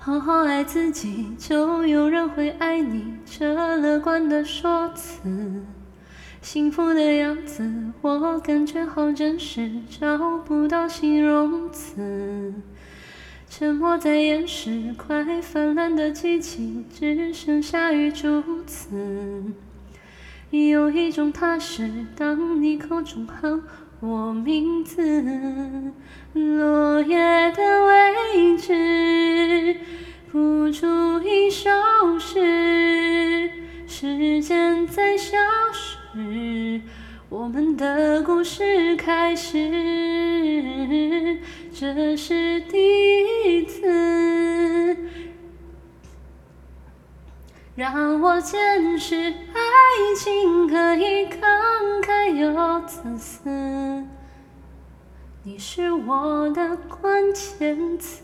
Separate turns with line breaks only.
好好爱自己，就有人会爱你。这乐观的说辞，幸福的样子，我感觉好真实，找不到形容词。沉默在掩饰快泛滥的激情，只剩下雨珠子。有一种踏实，当你口中喊我名字，落叶的不足以收拾，时间在消失，我们的故事开始，这是第一次让我见识爱情可以慷慨又自私。你是我的关键词。